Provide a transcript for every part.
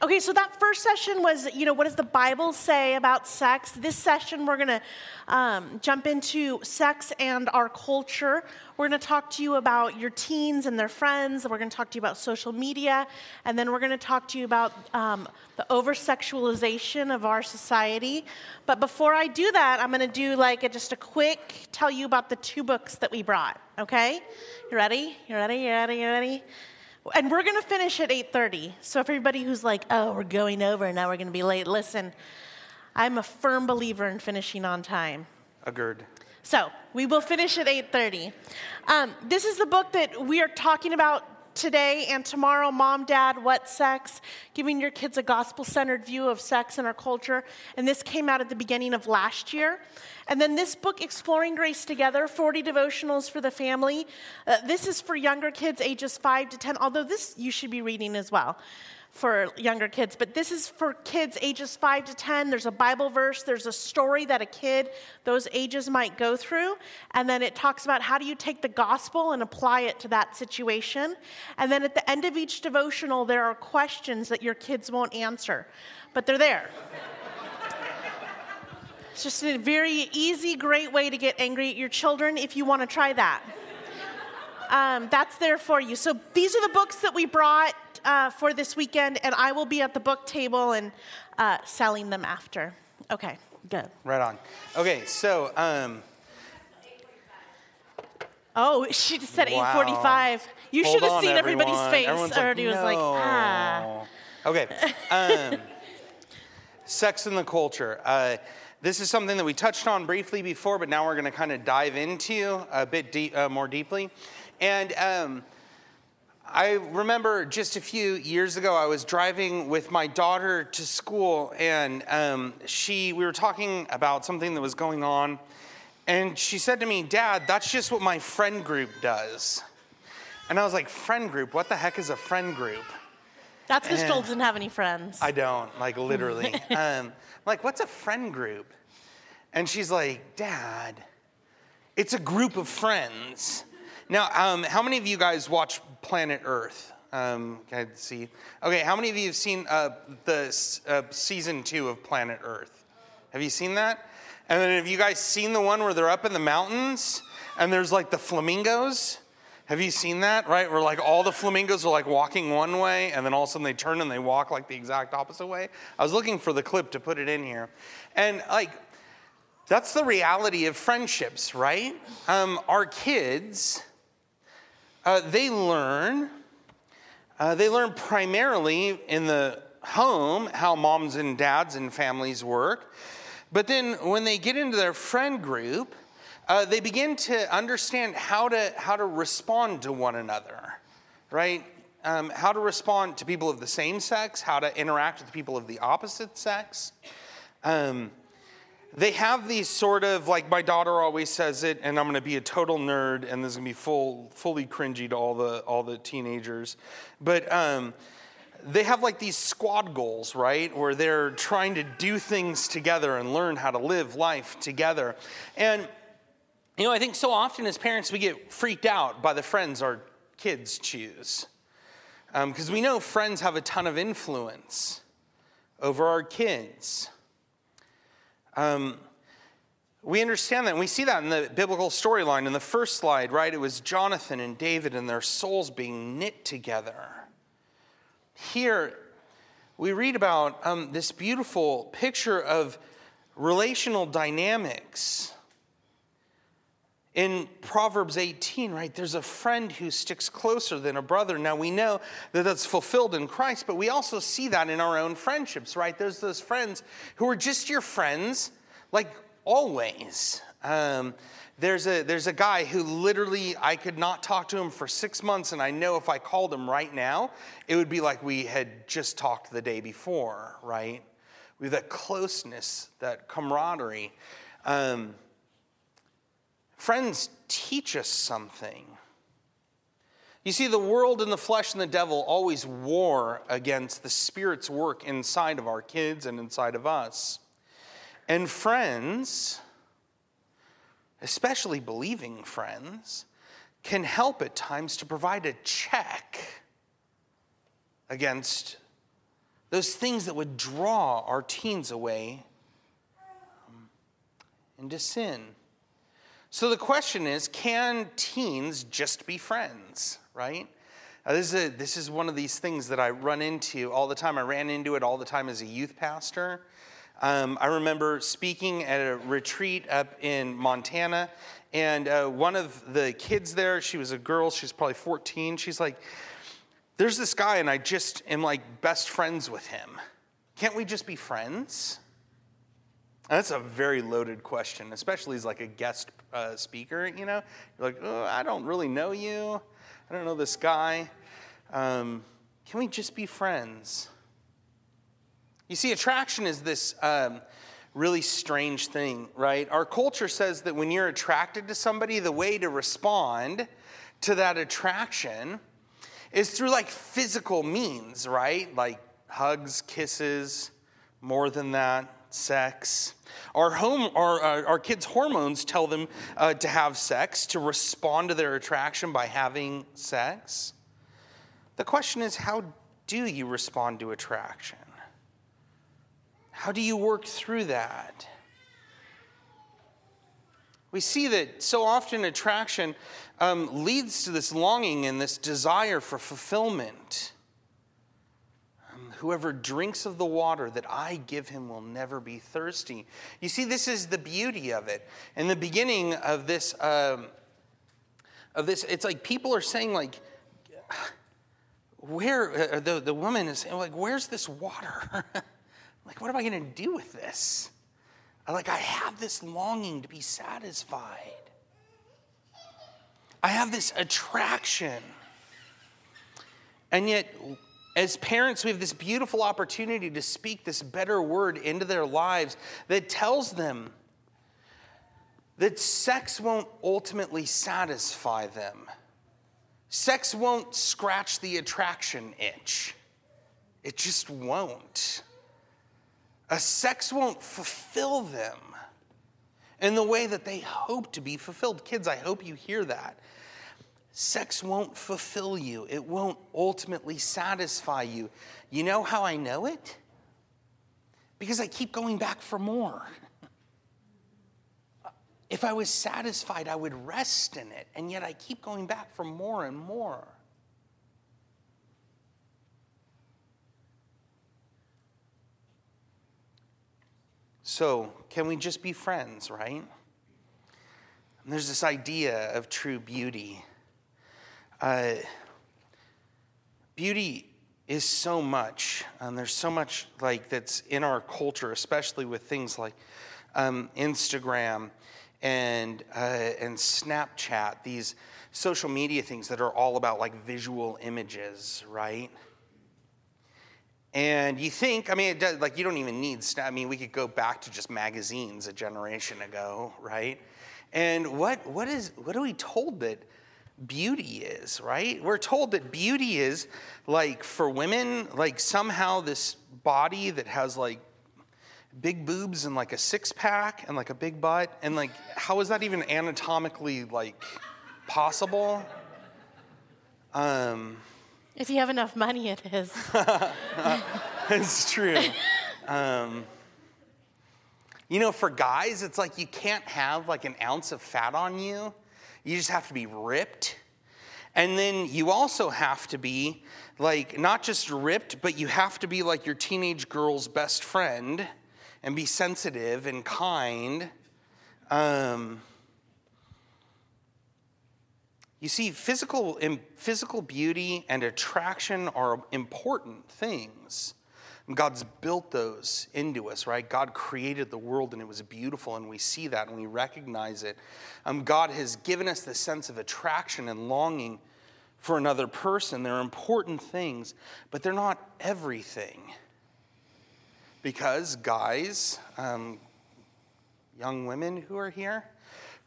Okay, so that first session was, you know, what does the Bible say about sex? This session, we're going to um, jump into sex and our culture. We're going to talk to you about your teens and their friends. We're going to talk to you about social media. And then we're going to talk to you about um, the over sexualization of our society. But before I do that, I'm going to do like a, just a quick tell you about the two books that we brought, okay? You ready? You ready? You ready? You ready? And we're going to finish at 8:30. So for everybody who's like, "Oh, we're going over and now we're going to be late." Listen, I'm a firm believer in finishing on time. Agreed. So we will finish at 8:30. Um, this is the book that we are talking about today and tomorrow Mom, Dad, What's Sex? Giving your kids a gospel centered view of sex in our culture. And this came out at the beginning of last year. And then this book, Exploring Grace Together 40 Devotionals for the Family. Uh, this is for younger kids ages 5 to 10, although this you should be reading as well for younger kids, but this is for kids ages 5 to 10. There's a Bible verse, there's a story that a kid those ages might go through, and then it talks about how do you take the gospel and apply it to that situation. And then at the end of each devotional, there are questions that your kids won't answer, but they're there. it's just a very easy, great way to get angry at your children if you want to try that. Um, that's there for you. So these are the books that we brought uh, for this weekend, and I will be at the book table and uh, selling them after. Okay, good. Right on. Okay, so um, Oh, she just said Wow. 8:45. You hold should have on, seen everybody's face. Everyone's like, Already was like, ah. Okay. Um, sex and the culture. Uh, this is something that we touched on briefly before, but now we're going to kind of dive into a bit deep, uh, more deeply. And um, I remember just a few years ago, I was driving with my daughter to school, and um, she we were talking about something that was going on, and she said to me, "Dad, that's just what my friend group does." And I was like, "Friend group? What the heck is a friend group?" That's because. Joel doesn't have any friends. I don't, like literally. um, like, what's a friend group? And she's like, Dad, it's a group of friends. Now, um, how many of you guys watch Planet Earth? Um, I see? Okay, how many of you have seen uh, the uh, season two of Planet Earth? Have you seen that? And then have you guys seen the one where they're up in the mountains and there's like the flamingos? Have you seen that? Right? Where like all the flamingos are like walking one way and then all of a sudden they turn and they walk like the exact opposite way. I was looking for the clip to put it in here. And like, that's the reality of friendships, right? Um, our kids, uh, they learn. Uh, they learn primarily in the home how moms and dads and families work. But then when they get into their friend group, uh, they begin to understand how to, how to respond to one another, right? Um, how to respond to people of the same sex, how to interact with people of the opposite sex. Um, they have these sort of like my daughter always says it, and I'm to be a total nerd, and this is to be full, fully cringy to all the all the teenagers, but um, they have like these squad goals, right, where they're trying to do things together and learn how to live life together, and you know I think so often as parents we get freaked out by the friends our kids choose, because we know friends have a ton of influence over our kids. Um, we understand that. And we see that in the biblical storyline. In the first slide, right, it was Jonathan and David and their souls being knit together. Here, we read about um, this beautiful picture of relational dynamics. In Proverbs 18, right, there's a friend who sticks closer than a brother. Now we know that that's fulfilled in Christ, but we also see that in our own friendships, right? There's those friends who are just your friends, like always. Um, there's a there's a guy who literally I could not talk to him for six months, and I know if I called him right now, it would be like we had just talked the day before, right? Have that closeness, that camaraderie. Um, Friends teach us something. You see, the world and the flesh and the devil always war against the Spirit's work inside of our kids and inside of us. And friends, especially believing friends, can help at times to provide a check against those things that would draw our teens away um, into sin. So the question is can teens just be friends, right? Uh, this, is a, this is one of these things that I run into all the time. I ran into it all the time as a youth pastor. Um, I remember speaking at a retreat up in Montana, and uh, one of the kids there, she was a girl, she's probably 14, she's like, there's this guy, and I just am like best friends with him. Can't we just be friends? That's a very loaded question, especially as like a guest uh, speaker. You know, you're like, oh, I don't really know you. I don't know this guy. Um, can we just be friends? You see, attraction is this um, really strange thing, right? Our culture says that when you're attracted to somebody, the way to respond to that attraction is through like physical means, right? Like hugs, kisses, more than that, sex. Our, home, our, our kids' hormones tell them uh, to have sex, to respond to their attraction by having sex. The question is how do you respond to attraction? How do you work through that? We see that so often attraction um, leads to this longing and this desire for fulfillment. Um, whoever drinks of the water that I give him will never be thirsty. You see, this is the beauty of it. In the beginning of this, um, of this, it's like people are saying, like, where uh, the, the woman is saying, like, where's this water? like, what am I going to do with this? I Like, I have this longing to be satisfied. I have this attraction. And yet, as parents, we have this beautiful opportunity to speak this better word into their lives that tells them that sex won't ultimately satisfy them. Sex won't scratch the attraction itch. It just won't. A sex won't fulfill them in the way that they hope to be fulfilled. Kids, I hope you hear that. Sex won't fulfill you, it won't ultimately satisfy you. You know how I know it? Because I keep going back for more. If I was satisfied, I would rest in it, and yet I keep going back for more and more. So, can we just be friends, right? And there's this idea of true beauty. Uh, beauty is so much, and there's so much like that's in our culture, especially with things like um, Instagram and uh, and Snapchat, these social media things that are all about like visual images, right? And you think, I mean, it does, like you don't even need, I mean, we could go back to just magazines a generation ago, right? And what, what, is, what are we told that beauty is, right? We're told that beauty is like for women, like somehow this body that has like big boobs and like a six pack and like a big butt. And like, how is that even anatomically like possible? Um, if you have enough money, it is. it's true. Um, you know, for guys, it's like you can't have like an ounce of fat on you. You just have to be ripped. And then you also have to be like not just ripped, but you have to be like your teenage girl's best friend and be sensitive and kind. Um, you see, physical, physical beauty and attraction are important things. God's built those into us, right? God created the world and it was beautiful, and we see that and we recognize it. Um, God has given us the sense of attraction and longing for another person. They're important things, but they're not everything. Because, guys, um, young women who are here,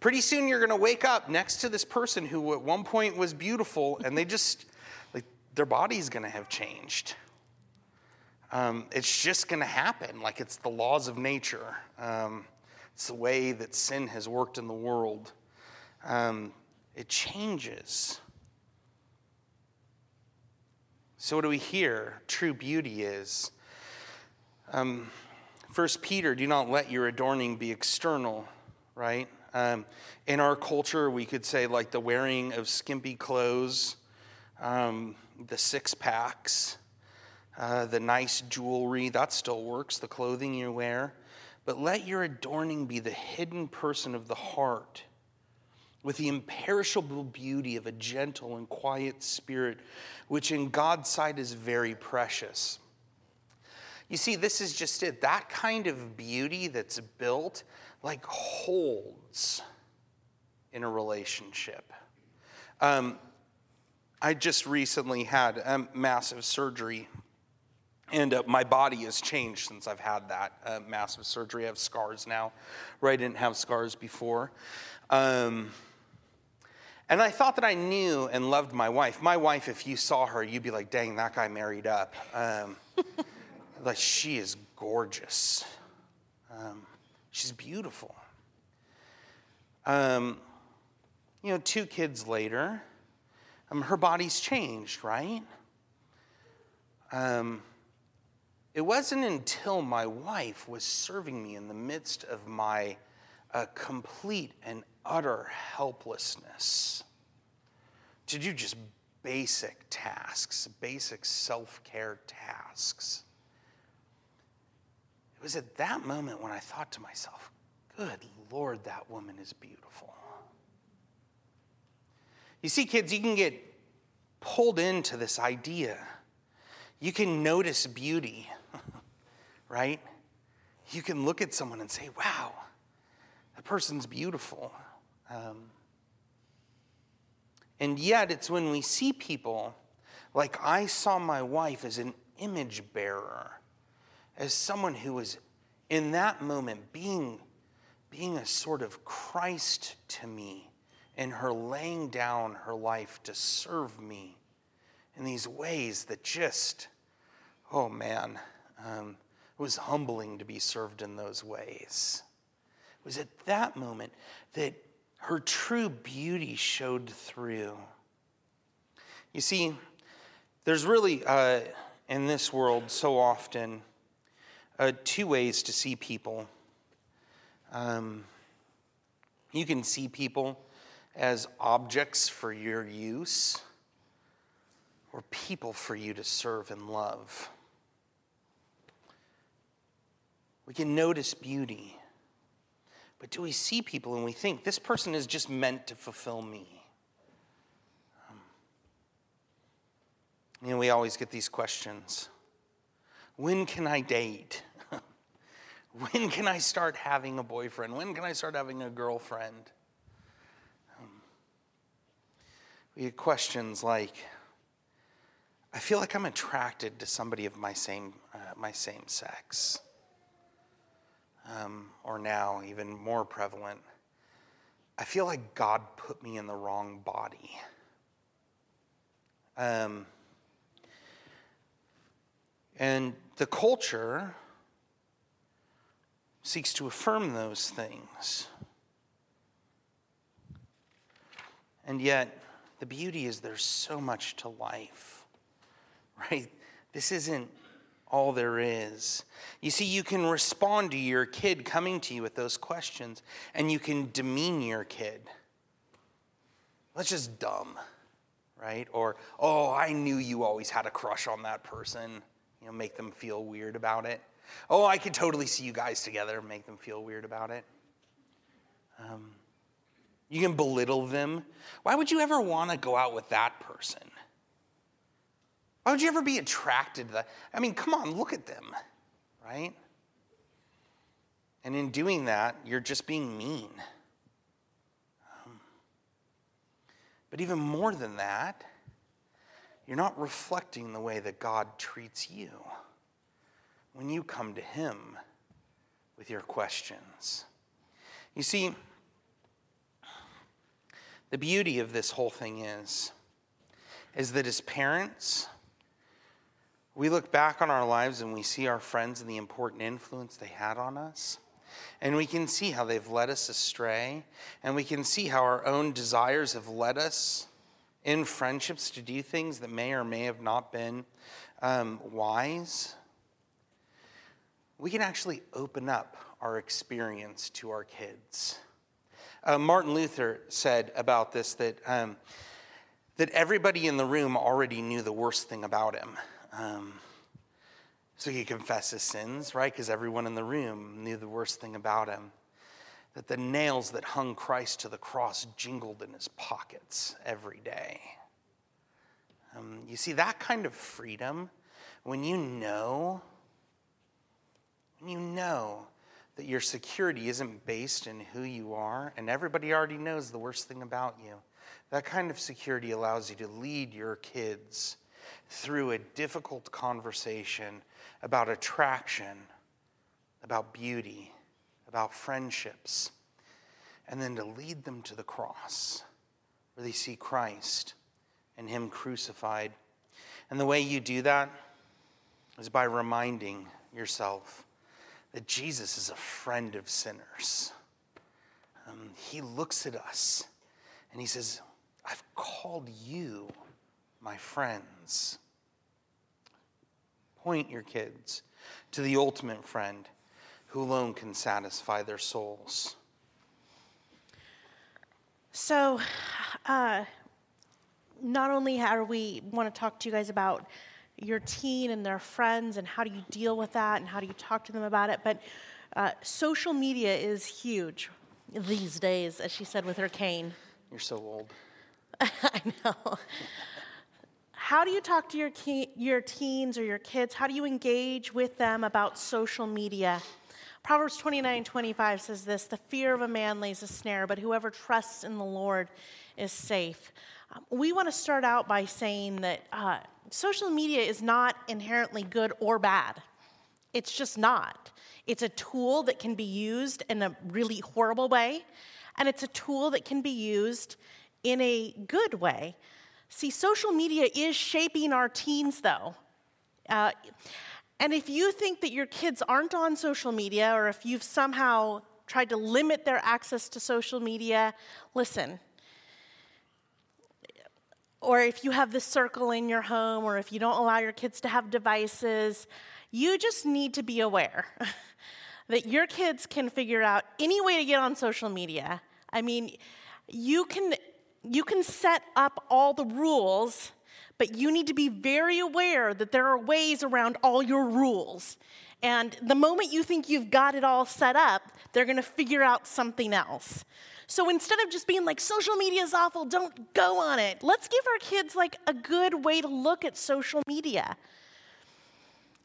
Pretty soon you're going to wake up next to this person who at one point was beautiful and they just, like, their body's going to have changed. Um, it's just going to happen. Like, it's the laws of nature. Um, it's the way that sin has worked in the world. Um, it changes. So, what do we hear? True beauty is Um, First Peter, do not let your adorning be external, right? Um, in our culture, we could say like the wearing of skimpy clothes, um, the six packs, uh, the nice jewelry, that still works, the clothing you wear. But let your adorning be the hidden person of the heart with the imperishable beauty of a gentle and quiet spirit, which in God's sight is very precious. You see, this is just it. That kind of beauty that's built, like, holds in a relationship. Um, I just recently had a massive surgery, and uh, my body has changed since I've had that uh, massive surgery. I have scars now, where I didn't have scars before. Um, and I thought that I knew and loved my wife. My wife, if you saw her, you'd be like, dang, that guy married up. Um, like, she is gorgeous. Um, she's beautiful. Um, you know, two kids later, um, her body's changed, right? Um, it wasn't until my wife was serving me in the midst of my uh, complete and utter helplessness to do just basic tasks, basic self care tasks. It was at that moment when I thought to myself, good Lord, that woman is beautiful. You see, kids, you can get pulled into this idea. You can notice beauty, right? You can look at someone and say, wow, that person's beautiful. Um, and yet, it's when we see people, like I saw my wife as an image bearer, as someone who was in that moment being, being a sort of Christ to me in her laying down her life to serve me in these ways that just, oh man, um, it was humbling to be served in those ways. It was at that moment that her true beauty showed through. You see, there's really, uh, in this world, so often, uh, two ways to see people. Um, you can see people as objects for your use or people for you to serve and love. We can notice beauty. But do we see people and we think this person is just meant to fulfill me? Um, you know, we always get these questions When can I date? When can I start having a boyfriend? When can I start having a girlfriend? Um, we get questions like, I feel like I'm attracted to somebody of my same, uh, my same sex um, or now even more prevalent, I feel like God put me in the wrong body. Um, and the culture seeks to affirm those things. And yet, the beauty is there's so much to life, right? This isn't all there is. You see, you can respond to your kid coming to you with those questions, and you can demean your kid. That's just dumb, right? Or, oh, I knew you always had a crush on that person. You know, make them feel weird about it. Oh, I could totally see you guys together, and make them feel weird about it. Um, you can belittle them. Why would you ever want to go out with that person? Why would you ever be attracted to that? I mean, come on, look at them, right? And in doing that, you're just being mean. Um, but even more than that, you're not reflecting the way that God treats you when you come to Him with your questions. You see, the beauty of this whole thing is, is that as parents, we look back on our lives and we see our friends and the important influence they had on us. And we can see how they've led us astray. And we can see how our own desires have led us in friendships to do things that may or may have not been um, wise. We can actually open up our experience to our kids. Uh, Martin Luther said about this that, um, that everybody in the room already knew the worst thing about him. Um, so he confessed his sins, right? Because everyone in the room knew the worst thing about him. That the nails that hung Christ to the cross jingled in his pockets every day. Um, you see, that kind of freedom, when you know, when you know that your security isn't based in who you are, and everybody already knows the worst thing about you, that kind of security allows you to lead your kids through a difficult conversation about attraction, about beauty, about friendships, and then to lead them to the cross where they see Christ and Him crucified. And the way you do that is by reminding yourself that Jesus is a friend of sinners. Um, he looks at us and He says, I've called you my friends. Point your kids to the ultimate friend who alone can satisfy their souls. So, uh, not only are we want to talk to you guys about your teen and their friends and how do you deal with that and how do you talk to them about it, but uh, social media is huge these days, as she said with her cane. You're so old. I know. How do you talk to your, ke- your teens or your kids? How do you engage with them about social media? Proverbs 29 25 says this The fear of a man lays a snare, but whoever trusts in the Lord is safe. Um, we want to start out by saying that uh, social media is not inherently good or bad. It's just not. It's a tool that can be used in a really horrible way, and it's a tool that can be used in a good way. See, social media is shaping our teens, though. Uh, and if you think that your kids aren't on social media, or if you've somehow tried to limit their access to social media, listen. Or if you have this circle in your home, or if you don't allow your kids to have devices, you just need to be aware that your kids can figure out any way to get on social media. I mean, you can, you can set up all the rules but you need to be very aware that there are ways around all your rules. And the moment you think you've got it all set up, they're gonna figure out something else. So instead of just being like, social media is awful, don't go on it, let's give our kids like a good way to look at social media.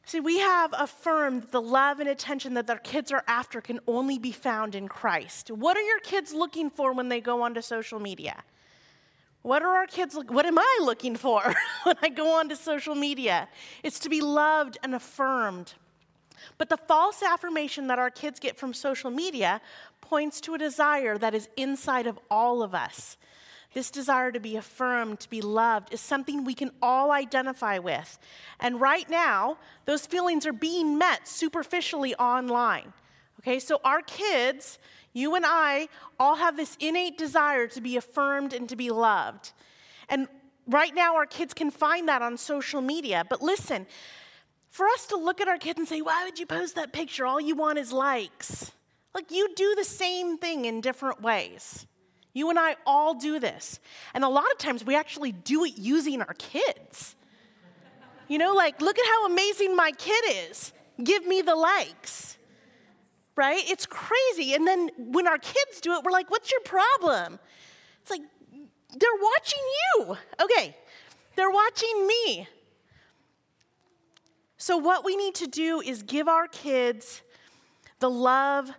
See, we have affirmed the love and attention that our kids are after can only be found in Christ. What are your kids looking for when they go onto social media? What are our kids look, what am I looking for when I go onto social media? It's to be loved and affirmed. But the false affirmation that our kids get from social media points to a desire that is inside of all of us. This desire to be affirmed, to be loved, is something we can all identify with. And right now, those feelings are being met superficially online. Okay, so our kids you and I all have this innate desire to be affirmed and to be loved. And right now, our kids can find that on social media. But listen, for us to look at our kids and say, Why would you post that picture? All you want is likes. Like, you do the same thing in different ways. You and I all do this. And a lot of times we actually do it using our kids. You know, like, look at how amazing my kid is. Give me the likes right? It's crazy. And then when our kids do it, we're like, what's your problem? It's like, they're watching you. Okay, they're watching me. So, what we need to do is give our kids the love,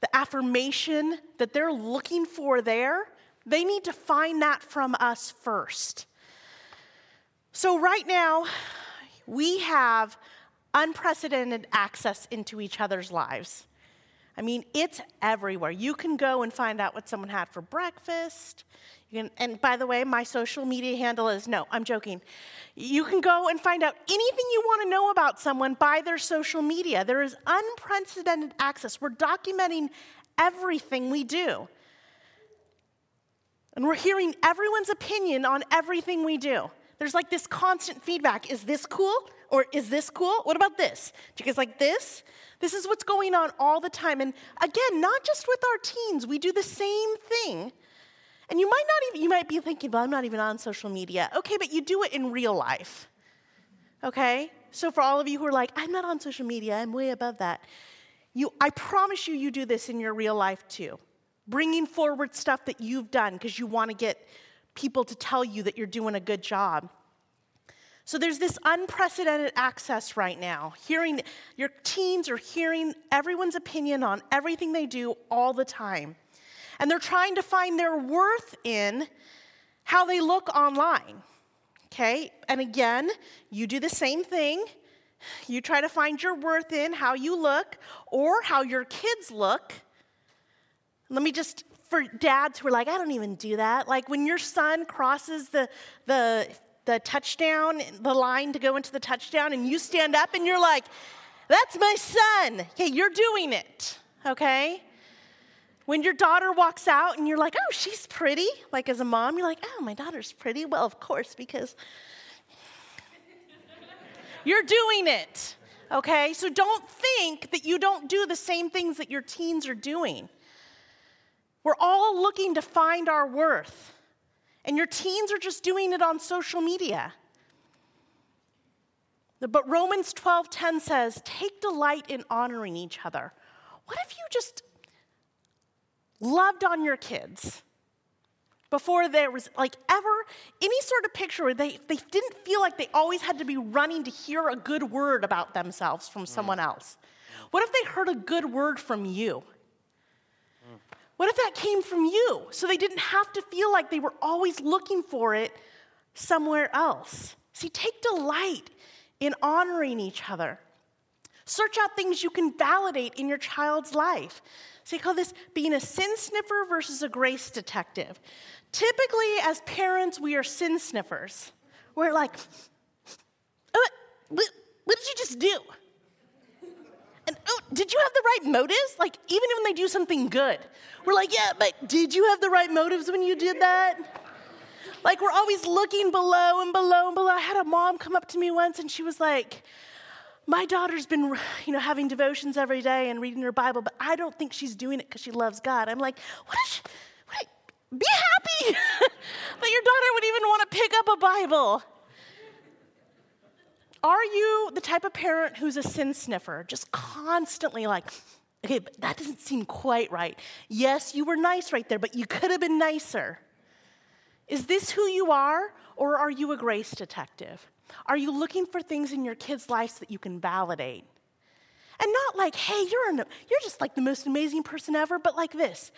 the affirmation that they're looking for there. They need to find that from us first. So, right now, we have unprecedented access into each other's lives. I mean, it's everywhere. You can go and find out what someone had for breakfast. You can, and by the way, my social media handle is no, I'm joking. You can go and find out anything you want to know about someone by their social media. There is unprecedented access. We're documenting everything we do. And we're hearing everyone's opinion on everything we do. There's like this constant feedback. Is this cool? Or is this cool? What about this? Do you guys like this? This is what's going on all the time. And again, not just with our teens, we do the same thing. And you might not even, you might be thinking, well, I'm not even on social media. Okay, but you do it in real life. Okay? So for all of you who are like, I'm not on social media, I'm way above that. You, I promise you, you do this in your real life too. Bringing forward stuff that you've done because you want to get people to tell you that you're doing a good job. So there's this unprecedented access right now. Hearing your teens are hearing everyone's opinion on everything they do all the time. And they're trying to find their worth in how they look online. Okay? And again, you do the same thing. You try to find your worth in how you look or how your kids look. Let me just, for dads who are like, I don't even do that. Like when your son crosses the, the, the touchdown, the line to go into the touchdown, and you stand up and you're like, that's my son. Okay, you're doing it, okay? When your daughter walks out and you're like, oh, she's pretty, like as a mom, you're like, oh, my daughter's pretty. Well, of course, because you're doing it, okay? So don't think that you don't do the same things that your teens are doing. We're all looking to find our worth, and your teens are just doing it on social media. But Romans 12:10 says, "Take delight in honoring each other." What if you just loved on your kids? before there was like ever any sort of picture where they, they didn't feel like they always had to be running to hear a good word about themselves from someone else. What if they heard a good word from you? What if that came from you? So they didn't have to feel like they were always looking for it somewhere else. See, take delight in honoring each other. Search out things you can validate in your child's life. So you call this being a sin sniffer versus a grace detective. Typically, as parents, we are sin sniffers. We're like, oh, what, what did you just do? And oh, did you have the right motives? Like, even when they do something good, we're like, yeah, but did you have the right motives when you did that? Like, we're always looking below and below and below. I had a mom come up to me once and she was like, my daughter's been, you know, having devotions every day and reading her Bible, but I don't think she's doing it because she loves God. I'm like, what is she, what, be happy that your daughter would even want to pick up a Bible. Are you the type of parent who's a sin sniffer, just constantly like, okay, but that doesn't seem quite right. Yes, you were nice right there, but you could have been nicer. Is this who you are, or are you a grace detective? Are you looking for things in your kids' lives that you can validate? And not like, hey, you're, an, you're just like the most amazing person ever, but like this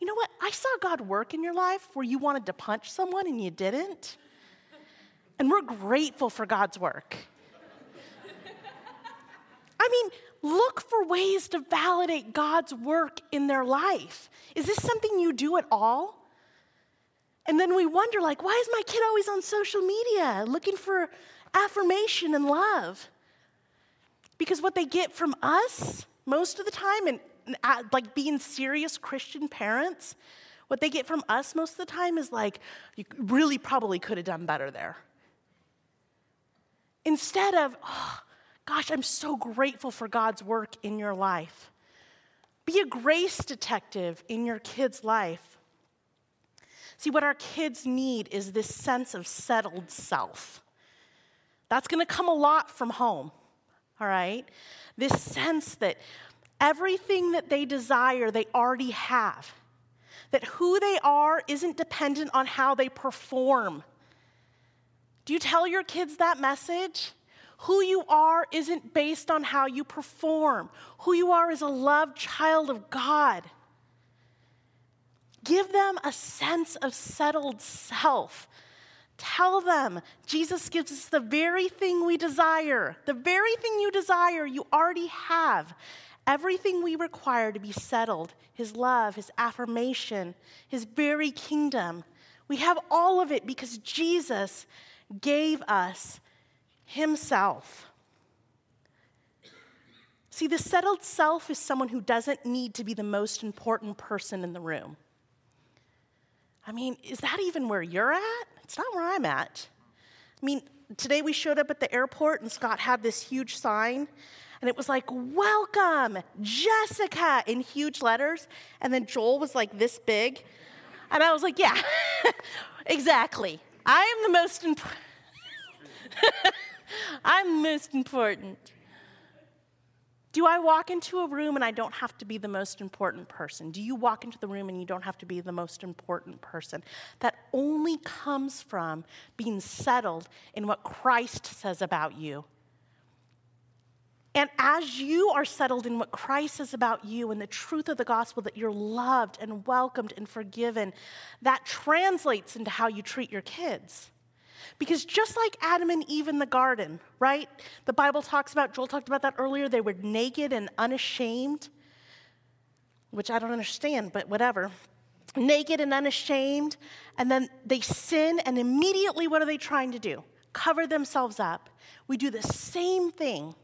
you know what? I saw God work in your life where you wanted to punch someone and you didn't. And we're grateful for God's work. I mean, look for ways to validate God's work in their life. Is this something you do at all? And then we wonder, like, why is my kid always on social media looking for affirmation and love? Because what they get from us most of the time, and uh, like being serious Christian parents, what they get from us most of the time is like, you really probably could have done better there. Instead of, oh, gosh, I'm so grateful for God's work in your life. Be a grace detective in your kid's life. See, what our kids need is this sense of settled self. That's going to come a lot from home, all right? This sense that Everything that they desire, they already have. That who they are isn't dependent on how they perform. Do you tell your kids that message? Who you are isn't based on how you perform. Who you are is a loved child of God. Give them a sense of settled self. Tell them Jesus gives us the very thing we desire. The very thing you desire, you already have everything we require to be settled His love, His affirmation, His very kingdom. We have all of it because Jesus gave us Himself. See, the settled self is someone who doesn't need to be the most important person in the room. I mean, is that even where you're at? It's not where I'm at. I mean, today we showed up at the airport and Scott had this huge sign and it was like, Welcome, Jessica, in huge letters. And then Joel was like this big. And I was like, Yeah, exactly. I am the most important. I'm most important. Do I walk into a room and I don't have to be the most important person? Do you walk into the room and you don't have to be the most important person? That only comes from being settled in what Christ says about you. And as you are settled in what Christ says about you and the truth of the gospel that you're loved and welcomed and forgiven, that translates into how you treat your kids. Because just like Adam and Eve in the garden, right? The Bible talks about, Joel talked about that earlier, they were naked and unashamed, which I don't understand, but whatever. Naked and unashamed, and then they sin, and immediately what are they trying to do? Cover themselves up. We do the same thing.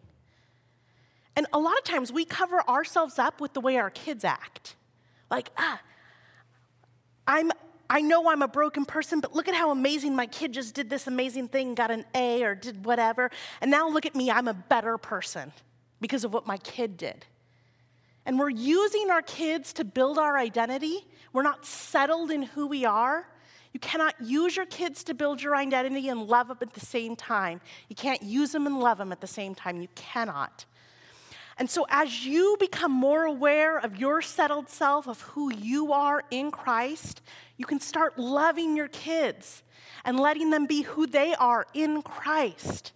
And a lot of times we cover ourselves up with the way our kids act. Like, ah, I'm I know I'm a broken person, but look at how amazing my kid just did this amazing thing, got an A or did whatever. And now look at me, I'm a better person because of what my kid did. And we're using our kids to build our identity. We're not settled in who we are. You cannot use your kids to build your identity and love them at the same time. You can't use them and love them at the same time. You cannot. And so, as you become more aware of your settled self, of who you are in Christ, you can start loving your kids and letting them be who they are in Christ.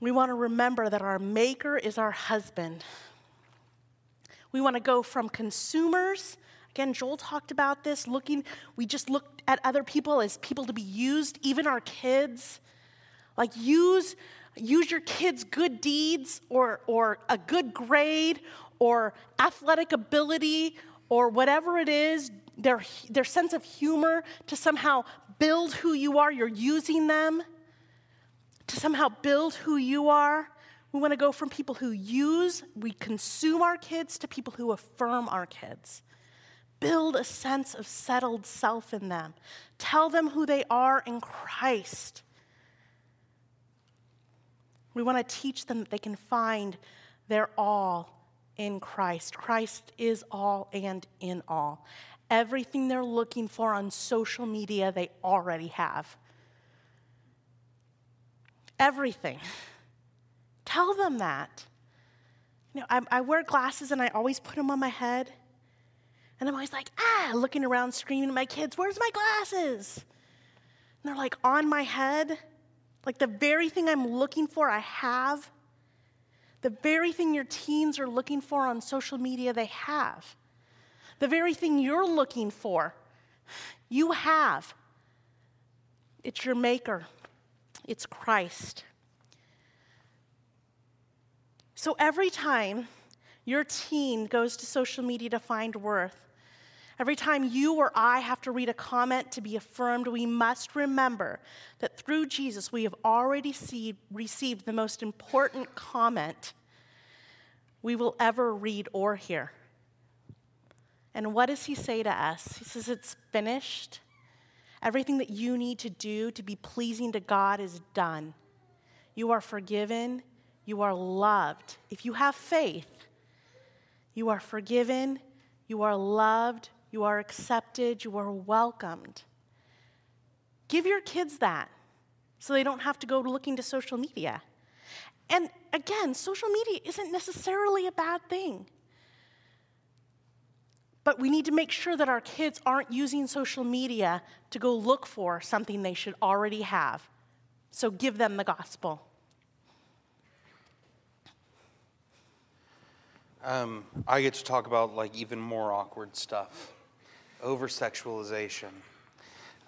We want to remember that our Maker is our husband. We want to go from consumers. Again, Joel talked about this, looking, we just looked at other people as people to be used, even our kids. Like, use use your kids' good deeds or, or a good grade or athletic ability or whatever it is, their, their sense of humor to somehow build who you are. You're using them to somehow build who you are. We want to go from people who use, we consume our kids, to people who affirm our kids. Build a sense of settled self in them. Tell them who they are in Christ. We want to teach them that they can find their all in Christ. Christ is all and in all. Everything they're looking for on social media, they already have. Everything. Tell them that. You know, I, I, wear glasses and I always put them on my head. And I'm always like, ah, looking around, screaming at my kids, where's my glasses? And they're like on my head. Like the very thing I'm looking for, I have. The very thing your teens are looking for on social media, they have. The very thing you're looking for, you have. It's your maker, it's Christ. So every time your teen goes to social media to find worth, Every time you or I have to read a comment to be affirmed, we must remember that through Jesus we have already see, received the most important comment we will ever read or hear. And what does he say to us? He says, It's finished. Everything that you need to do to be pleasing to God is done. You are forgiven. You are loved. If you have faith, you are forgiven. You are loved. You are accepted. You are welcomed. Give your kids that so they don't have to go looking to social media. And again, social media isn't necessarily a bad thing. But we need to make sure that our kids aren't using social media to go look for something they should already have. So give them the gospel. Um, I get to talk about like even more awkward stuff over sexualization.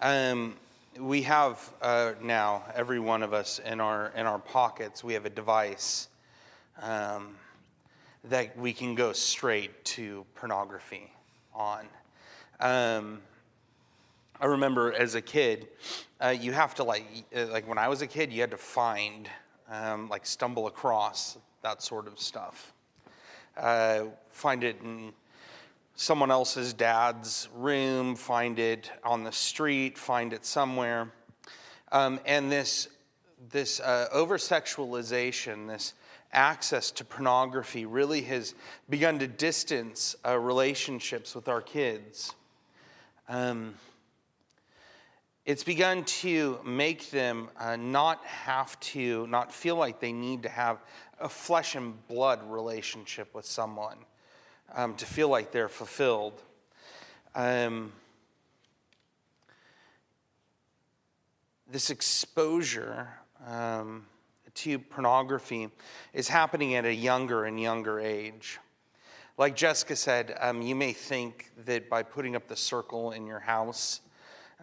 Um, we have uh, now every one of us in our in our pockets. We have a device um, that we can go straight to pornography on. Um, I remember as a kid, uh, you have to like uh, like when I was a kid, you had to find um, like stumble across that sort of stuff. Uh, find it in someone else's dad's room, find it on the street, find it somewhere. Um, and this, this uh, over sexualization, this access to pornography, really has begun to distance uh, relationships with our kids. Um, it's begun to make them uh, not have to, not feel like they need to have a flesh and blood relationship with someone um, to feel like they're fulfilled. Um, this exposure um, to pornography is happening at a younger and younger age. Like Jessica said, um, you may think that by putting up the circle in your house,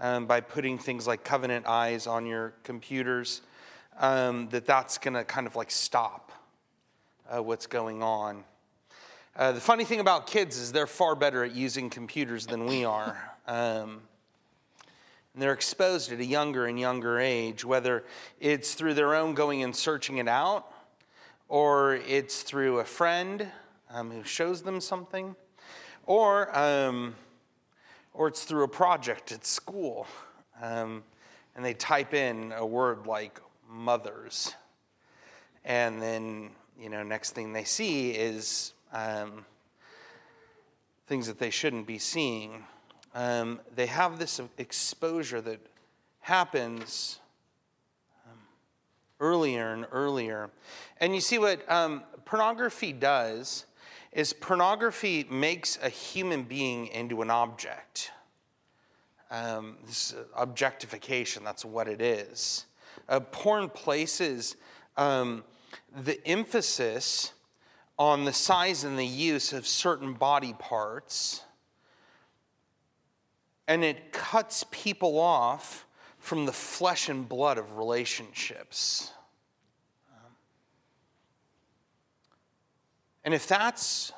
um, by putting things like covenant eyes on your computers, um, that that's going to kind of like stop uh, what's going on. Uh, the funny thing about kids is they're far better at using computers than we are. Um, and they're exposed at a younger and younger age, whether it's through their own going and searching it out, or it's through a friend um, who shows them something, or, um, or it's through a project at school. Um, and they type in a word like mothers. And then, you know, next thing they see is um, things that they shouldn't be seeing um, they have this exposure that happens um, earlier and earlier. And you see what um, pornography does is pornography makes a human being into an object. Um, this objectification, that's what it is. Uh, porn places um, the emphasis on the size and the use of certain body parts and it cuts people off from the flesh and blood of relationships. And if that's,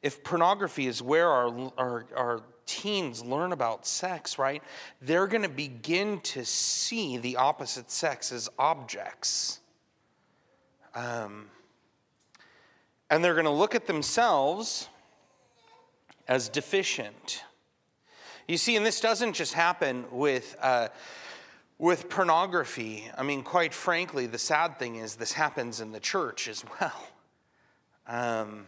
if pornography is where our, our, our teens learn about sex, right, they're going to begin to see the opposite sex as objects. Um, and they're going to look at themselves as deficient. You see, and this doesn't just happen with, uh, with pornography. I mean, quite frankly, the sad thing is this happens in the church as well. Um,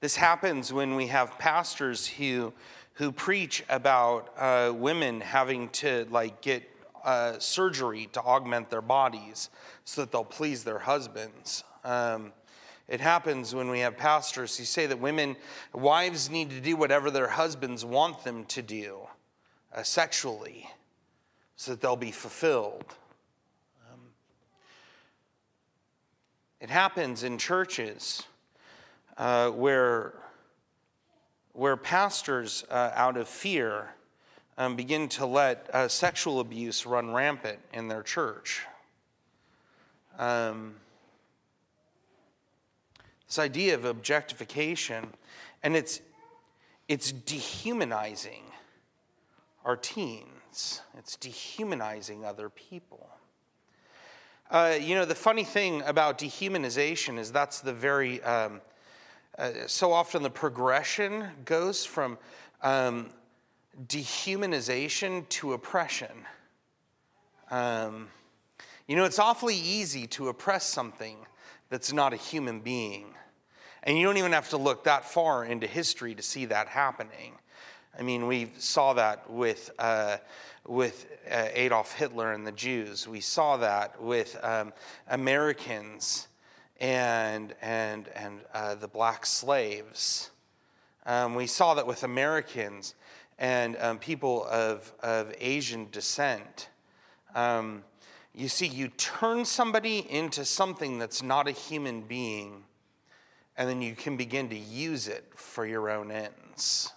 this happens when we have pastors who, who preach about uh, women having to like get uh, surgery to augment their bodies so that they'll please their husbands. Um, it happens when we have pastors who say that women, wives need to do whatever their husbands want them to do uh, sexually so that they'll be fulfilled. Um, it happens in churches uh, where, where pastors, uh, out of fear, um, begin to let uh, sexual abuse run rampant in their church. Um, this idea of objectification, and it's, it's dehumanizing our teens, it's dehumanizing other people. Uh, you know, the funny thing about dehumanization is that's the very, um, uh, so often the progression goes from um, dehumanization to oppression. Um, you know, it's awfully easy to oppress something that's not a human being. And you don't even have to look that far into history to see that happening. I mean, we saw that with, uh, with uh, Adolf Hitler and the Jews. We saw that with um, Americans and, and, and uh, the black slaves. Um, we saw that with Americans and um, people of, of Asian descent. Um, you see, you turn somebody into something that's not a human being and then you can begin to use it for your own ends.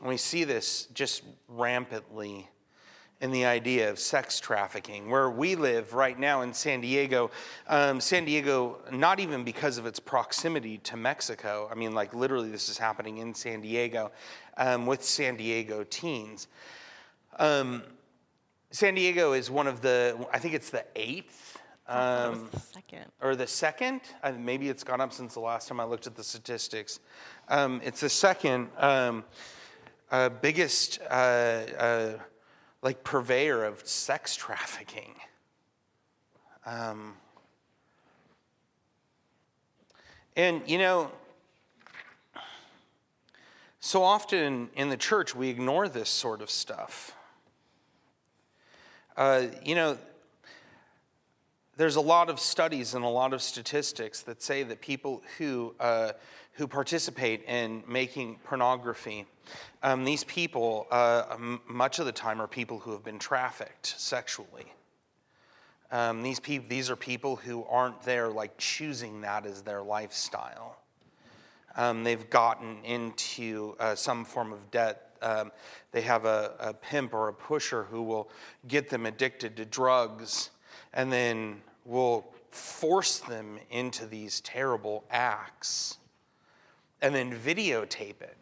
Um, we see this just rampantly in the idea of sex trafficking. Where we live right now in San Diego, um, San Diego, not even because of its proximity to Mexico, I mean, like literally, this is happening in San Diego um, with San Diego teens. Um, San Diego is one of the, I think it's the eighth um, the second. Or the second? Uh, maybe it's gone up since the last time I looked at the statistics. Um, it's the second um, uh, biggest uh, uh, like purveyor of sex trafficking. Um, and you know, so often in the church we ignore this sort of stuff. Uh, you know, there's a lot of studies and a lot of statistics that say that people who, uh, who participate in making pornography, um, these people, uh, much of the time, are people who have been trafficked sexually. Um, these, pe- these are people who aren't there like choosing that as their lifestyle. Um, they've gotten into uh, some form of debt. Um, they have a, a pimp or a pusher who will get them addicted to drugs and then will force them into these terrible acts and then videotape it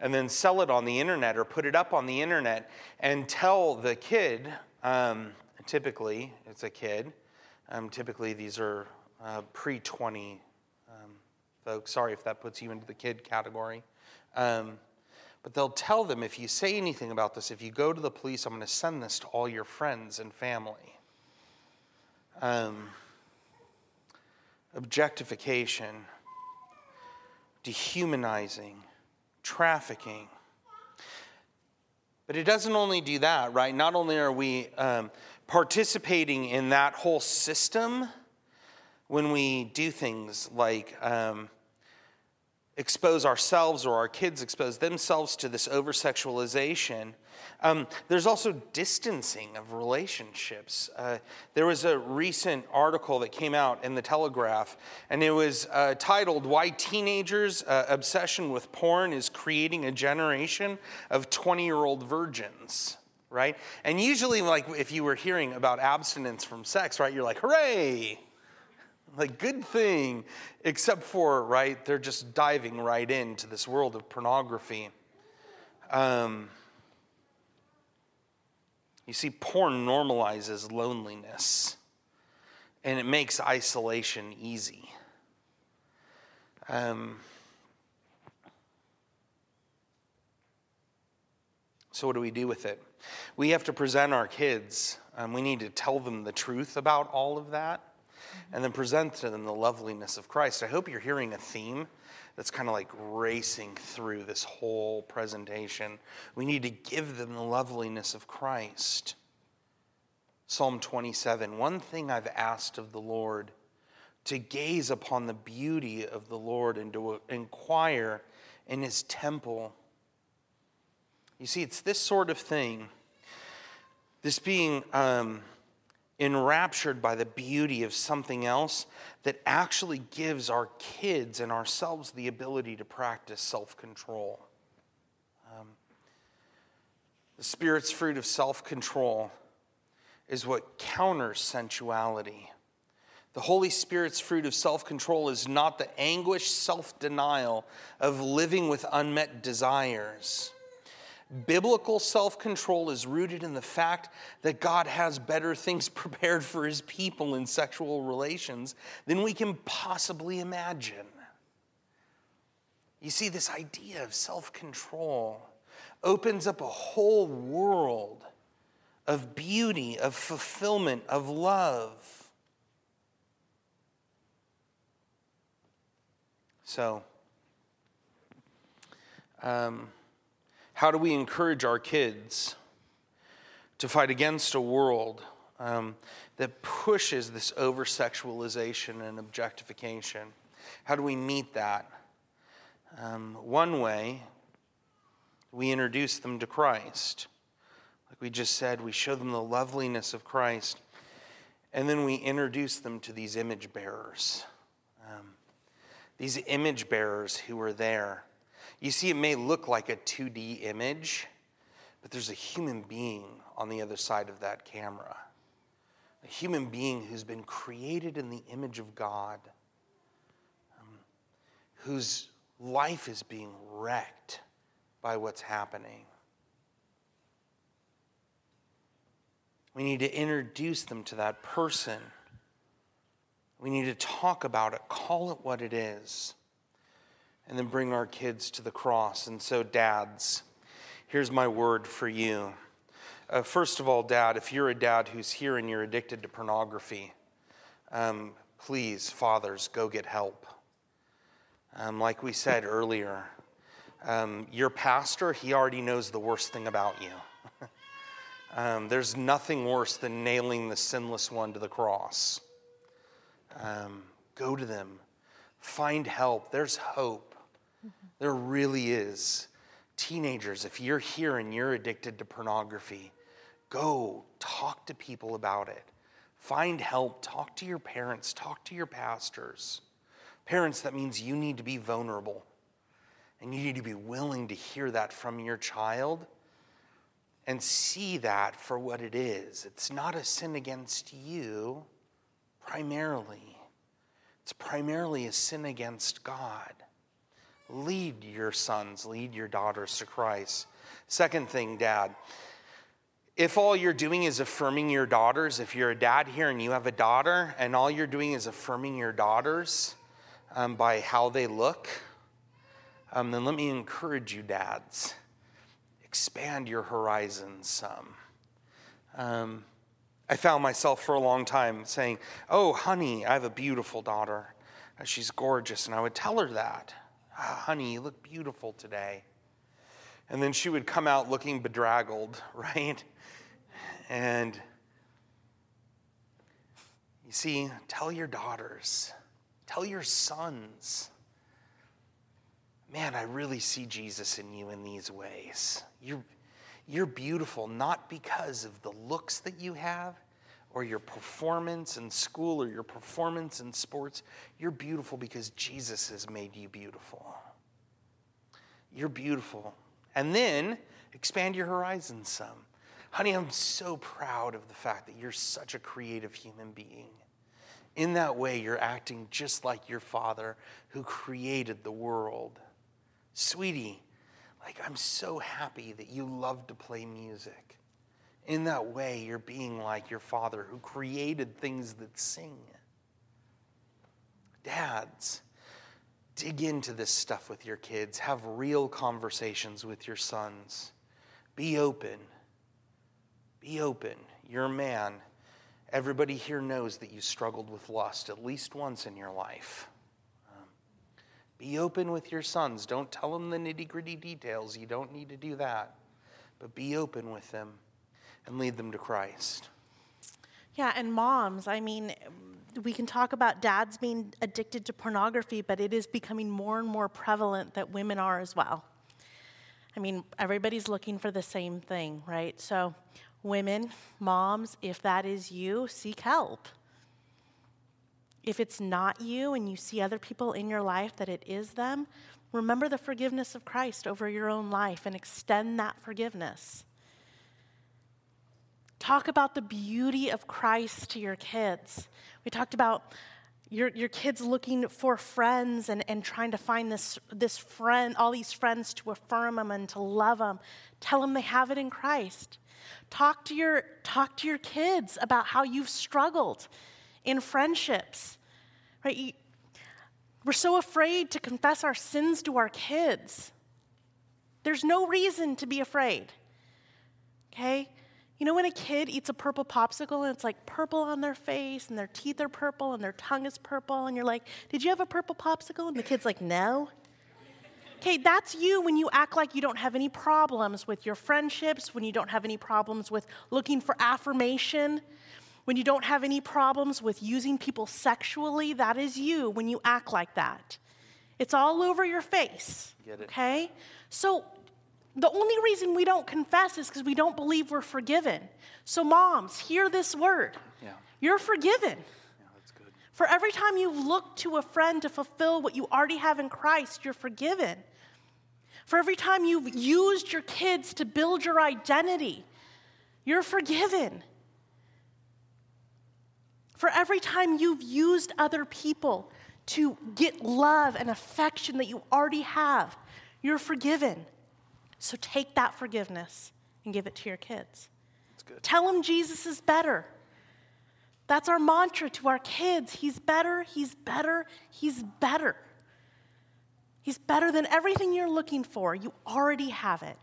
and then sell it on the internet or put it up on the internet and tell the kid um, typically it's a kid um, typically these are uh, pre-20 um, folks. Sorry if that puts you into the kid category. Um, but they'll tell them if you say anything about this if you go to the police i'm going to send this to all your friends and family um, objectification, dehumanizing, trafficking. But it doesn't only do that, right? Not only are we um, participating in that whole system when we do things like um, expose ourselves or our kids expose themselves to this over sexualization, um, there's also distancing of relationships. Uh, there was a recent article that came out in the Telegraph, and it was uh, titled Why Teenagers' uh, Obsession with Porn is Creating a Generation of 20 year old Virgins. Right? And usually, like, if you were hearing about abstinence from sex, right, you're like, hooray! Like, good thing, except for, right, they're just diving right into this world of pornography. Um, you see, porn normalizes loneliness and it makes isolation easy. Um, so, what do we do with it? We have to present our kids. Um, we need to tell them the truth about all of that and then present to them the loveliness of Christ. I hope you're hearing a theme that's kind of like racing through this whole presentation. We need to give them the loveliness of Christ. Psalm 27 One thing I've asked of the Lord, to gaze upon the beauty of the Lord and to inquire in his temple. You see, it's this sort of thing, this being. Um, enraptured by the beauty of something else that actually gives our kids and ourselves the ability to practice self control. Um, the Spirit's fruit of self control is what counters sensuality. The Holy Spirit's fruit of self control is not the anguished self denial of living with unmet desires. Biblical self control is rooted in the fact that God has better things prepared for his people in sexual relations than we can possibly imagine. You see, this idea of self control opens up a whole world of beauty, of fulfillment, of love. So, um, how do we encourage our kids to fight against a world um, that pushes this over sexualization and objectification? How do we meet that? Um, one way, we introduce them to Christ. Like we just said, we show them the loveliness of Christ, and then we introduce them to these image bearers. Um, these image bearers who are there you see, it may look like a 2D image, but there's a human being on the other side of that camera. A human being who's been created in the image of God, um, whose life is being wrecked by what's happening. We need to introduce them to that person. We need to talk about it, call it what it is and then bring our kids to the cross. And so, dads, Here's my word for you. Uh, first of all, dad, if you're a dad who's here and you're addicted to pornography, um, please, fathers, go get help. Um, like we said earlier, um, your pastor, he already knows the worst thing about you. um, there's nothing worse than nailing the sinless one to the cross. Um, go to them, find help. There's hope. There really is. Teenagers, if you're here and you're addicted to pornography, go talk to people about it. Find help. Talk to your parents. Talk to your pastors. Parents, that means you need to be vulnerable. And you need to be willing to hear that from your child and see that for what it is. It's not a sin against you, primarily, it's primarily a sin against God. Lead your sons, lead your daughters to Christ. Second thing, dad, if all you're doing is affirming your daughters, if you're a dad here and you have a daughter, and all you're doing is affirming your daughters um, by how they look, um, then let me encourage you, dads, expand your horizons some. Um, I found myself for a long time saying, Oh, honey, I have a beautiful daughter. She's gorgeous. And I would tell her that. Oh, honey, you look beautiful today. And then she would come out looking bedraggled, right? And you see, tell your daughters, tell your sons man, I really see Jesus in you in these ways. You're, you're beautiful not because of the looks that you have or your performance in school or your performance in sports. You're beautiful because Jesus has made you beautiful. You're beautiful. And then expand your horizons some. Honey, I'm so proud of the fact that you're such a creative human being. In that way, you're acting just like your father who created the world. Sweetie, like, I'm so happy that you love to play music. In that way, you're being like your father who created things that sing. Dads, dig into this stuff with your kids. Have real conversations with your sons. Be open. Be open. You're a man. Everybody here knows that you struggled with lust at least once in your life. Um, be open with your sons. Don't tell them the nitty gritty details. You don't need to do that. But be open with them and lead them to Christ. Yeah, and moms, I mean, we can talk about dads being addicted to pornography, but it is becoming more and more prevalent that women are as well. I mean, everybody's looking for the same thing, right? So, women, moms, if that is you, seek help. If it's not you and you see other people in your life that it is them, remember the forgiveness of Christ over your own life and extend that forgiveness. Talk about the beauty of Christ to your kids. We talked about your, your kids looking for friends and, and trying to find this, this friend, all these friends to affirm them and to love them. Tell them they have it in Christ. Talk to your, talk to your kids about how you've struggled in friendships. Right? We're so afraid to confess our sins to our kids. There's no reason to be afraid. Okay? You know when a kid eats a purple popsicle and it's like purple on their face and their teeth are purple and their tongue is purple and you're like, "Did you have a purple popsicle?" and the kid's like, "No." Okay, that's you when you act like you don't have any problems with your friendships, when you don't have any problems with looking for affirmation, when you don't have any problems with using people sexually, that is you when you act like that. It's all over your face. Okay? So the only reason we don't confess is because we don't believe we're forgiven. So, moms, hear this word. Yeah. You're forgiven. Yeah, that's good. For every time you look to a friend to fulfill what you already have in Christ, you're forgiven. For every time you've used your kids to build your identity, you're forgiven. For every time you've used other people to get love and affection that you already have, you're forgiven. So take that forgiveness and give it to your kids. Tell them Jesus is better. That's our mantra to our kids. He's better, he's better, he's better. He's better than everything you're looking for. You already have it.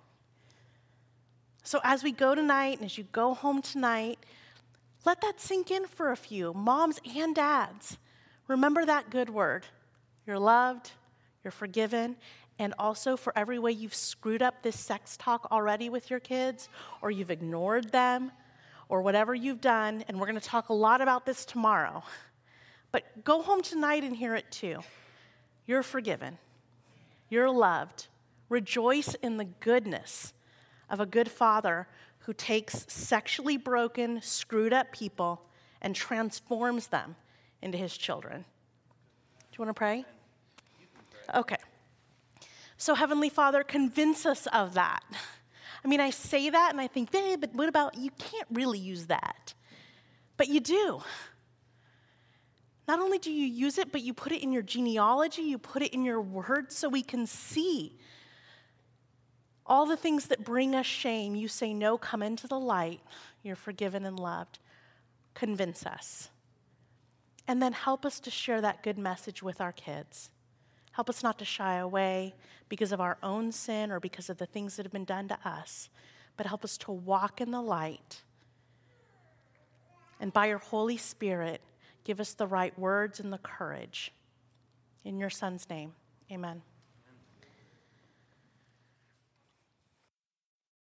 So as we go tonight and as you go home tonight, let that sink in for a few, moms and dads. Remember that good word. You're loved, you're forgiven, and also for every way you've screwed up this sex talk already with your kids, or you've ignored them, or whatever you've done, and we're going to talk a lot about this tomorrow. But go home tonight and hear it too. You're forgiven, you're loved. Rejoice in the goodness of a good father who takes sexually broken, screwed up people and transforms them into his children. Do you want to pray? Okay. So, Heavenly Father, convince us of that. I mean, I say that and I think, babe, but what about you can't really use that? But you do. Not only do you use it, but you put it in your genealogy, you put it in your words so we can see all the things that bring us shame. You say, No, come into the light. You're forgiven and loved. Convince us. And then help us to share that good message with our kids. Help us not to shy away because of our own sin or because of the things that have been done to us, but help us to walk in the light. And by your Holy Spirit, give us the right words and the courage. In your Son's name, amen.